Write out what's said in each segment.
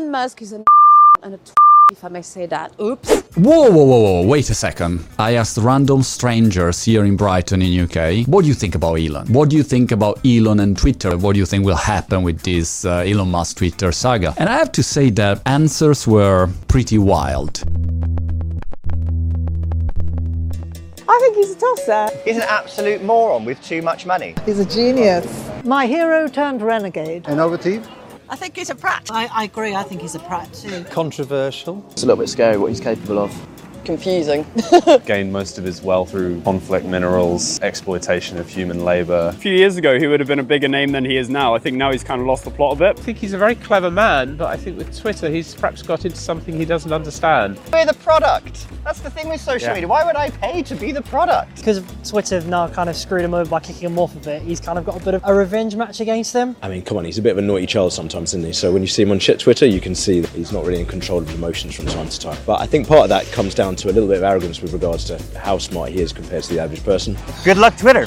Elon Musk is an asshole and a twat, if I may say that. Oops. Whoa, whoa, whoa, whoa, wait a second. I asked random strangers here in Brighton in UK, what do you think about Elon? What do you think about Elon and Twitter? What do you think will happen with this uh, Elon Musk Twitter saga? And I have to say that answers were pretty wild. I think he's a tosser. He's an absolute moron with too much money. He's a genius. My hero turned renegade. Innovative. I think he's a prat. I, I agree, I think he's a prat too. Controversial. It's a little bit scary what he's capable of. Confusing. Gained most of his wealth through conflict minerals, exploitation of human labour. A few years ago, he would have been a bigger name than he is now. I think now he's kind of lost the plot a bit. I think he's a very clever man, but I think with Twitter, he's perhaps got into something he doesn't understand. We're the product. That's the thing with social yeah. media. Why would I pay to be the product? Because Twitter have now kind of screwed him over by kicking him off a bit. He's kind of got a bit of a revenge match against them. I mean, come on, he's a bit of a naughty child sometimes, isn't he? So when you see him on shit Twitter, you can see that he's not really in control of his emotions from time to time. But I think part of that comes down to a little bit of arrogance with regards to how smart he is compared to the average person. Good luck, Twitter.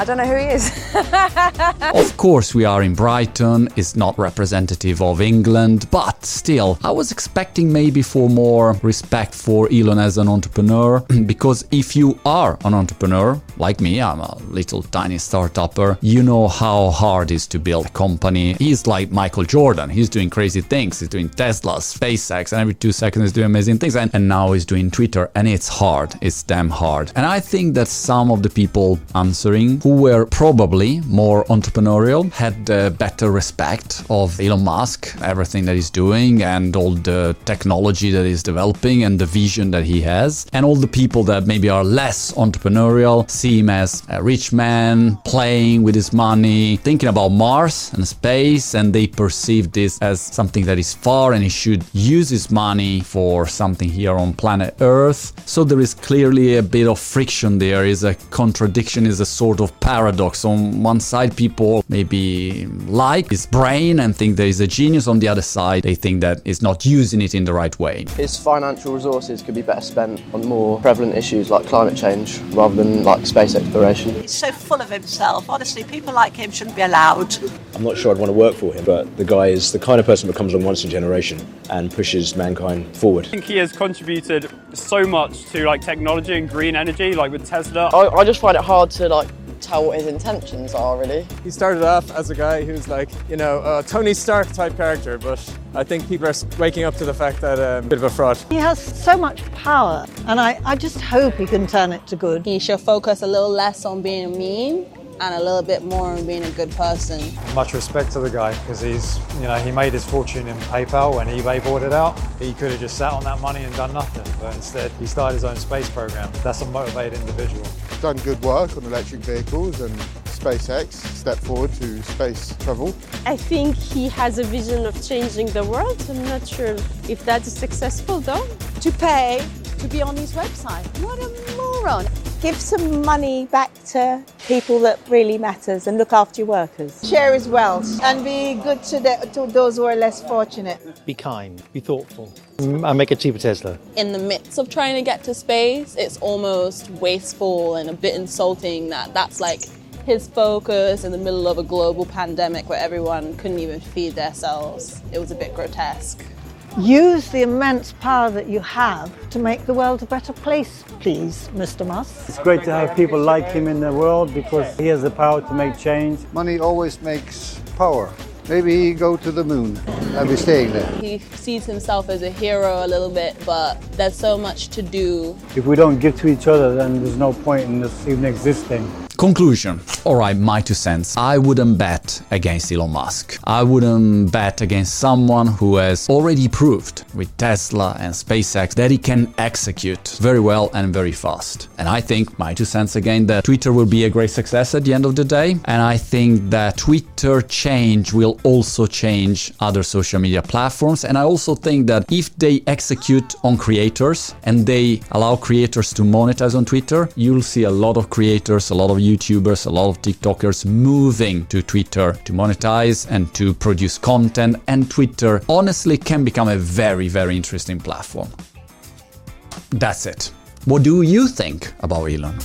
I don't know who he is. of course, we are in Brighton, it's not representative of England, but still, I was expecting maybe for more respect for Elon as an entrepreneur, because if you are an entrepreneur, like me, I'm a little tiny startupper, you know how hard it is to build a company. He's like Michael Jordan, he's doing crazy things, he's doing Tesla, SpaceX, and every two seconds he's doing amazing things, and, and now he's doing Twitter, and it's hard, it's damn hard. And I think that some of the people answering who were probably more entrepreneurial, had uh, better respect of Elon Musk, everything that he's doing, and all the technology that he's developing, and the vision that he has. And all the people that maybe are less entrepreneurial see him as a rich man playing with his money, thinking about Mars and space, and they perceive this as something that is far and he should use his money for something here on planet Earth. So there is clearly a bit of friction there, is a contradiction, is a sort of paradox. On one side, people maybe like his brain and think that he's a genius. On the other side, they think that he's not using it in the right way. His financial resources could be better spent on more prevalent issues like climate change rather than like space exploration. He's so full of himself. Honestly, people like him shouldn't be allowed. I'm not sure I'd want to work for him, but the guy is the kind of person that comes along once in a generation and pushes mankind forward. I think he has contributed so much to like technology and green energy, like with Tesla. I, I just find it hard to like tell what his intentions are, really. He started off as a guy who's like, you know, a Tony Stark type character, but I think people are waking up to the fact that um, a bit of a fraud. He has so much power, and I, I just hope he can turn it to good. He should focus a little less on being mean and a little bit more on being a good person. Much respect to the guy because he's, you know, he made his fortune in PayPal when eBay bought it out. He could have just sat on that money and done nothing, but instead he started his own space program. That's a motivated individual. Done good work on electric vehicles and SpaceX step forward to space travel. I think he has a vision of changing the world. I'm not sure if that is successful though. To pay to be on his website. What a moron. Give some money back to people that really matters and look after your workers. Share his wealth and be good to, the, to those who are less fortunate. Be kind, be thoughtful, mm, and make a cheaper Tesla. In the midst of trying to get to space, it's almost wasteful and a bit insulting that that's like his focus in the middle of a global pandemic where everyone couldn't even feed themselves. It was a bit grotesque. Use the immense power that you have to make the world a better place, please, Mr. Musk. It's great to have people like him in the world because he has the power to make change. Money always makes power. Maybe he go to the moon and be staying there. He sees himself as a hero a little bit, but there's so much to do. If we don't give to each other, then there's no point in us even existing. Conclusion. Alright, my two cents. I wouldn't bet against Elon Musk. I wouldn't bet against someone who has already proved with Tesla and SpaceX that he can execute very well and very fast. And I think, my two cents again, that Twitter will be a great success at the end of the day. And I think that Twitter change will also change other social media platforms. And I also think that if they execute on creators and they allow creators to monetize on Twitter, you'll see a lot of creators, a lot of YouTubers, a lot of TikTokers moving to Twitter to monetize and to produce content. And Twitter honestly can become a very, very interesting platform. That's it. What do you think about Elon?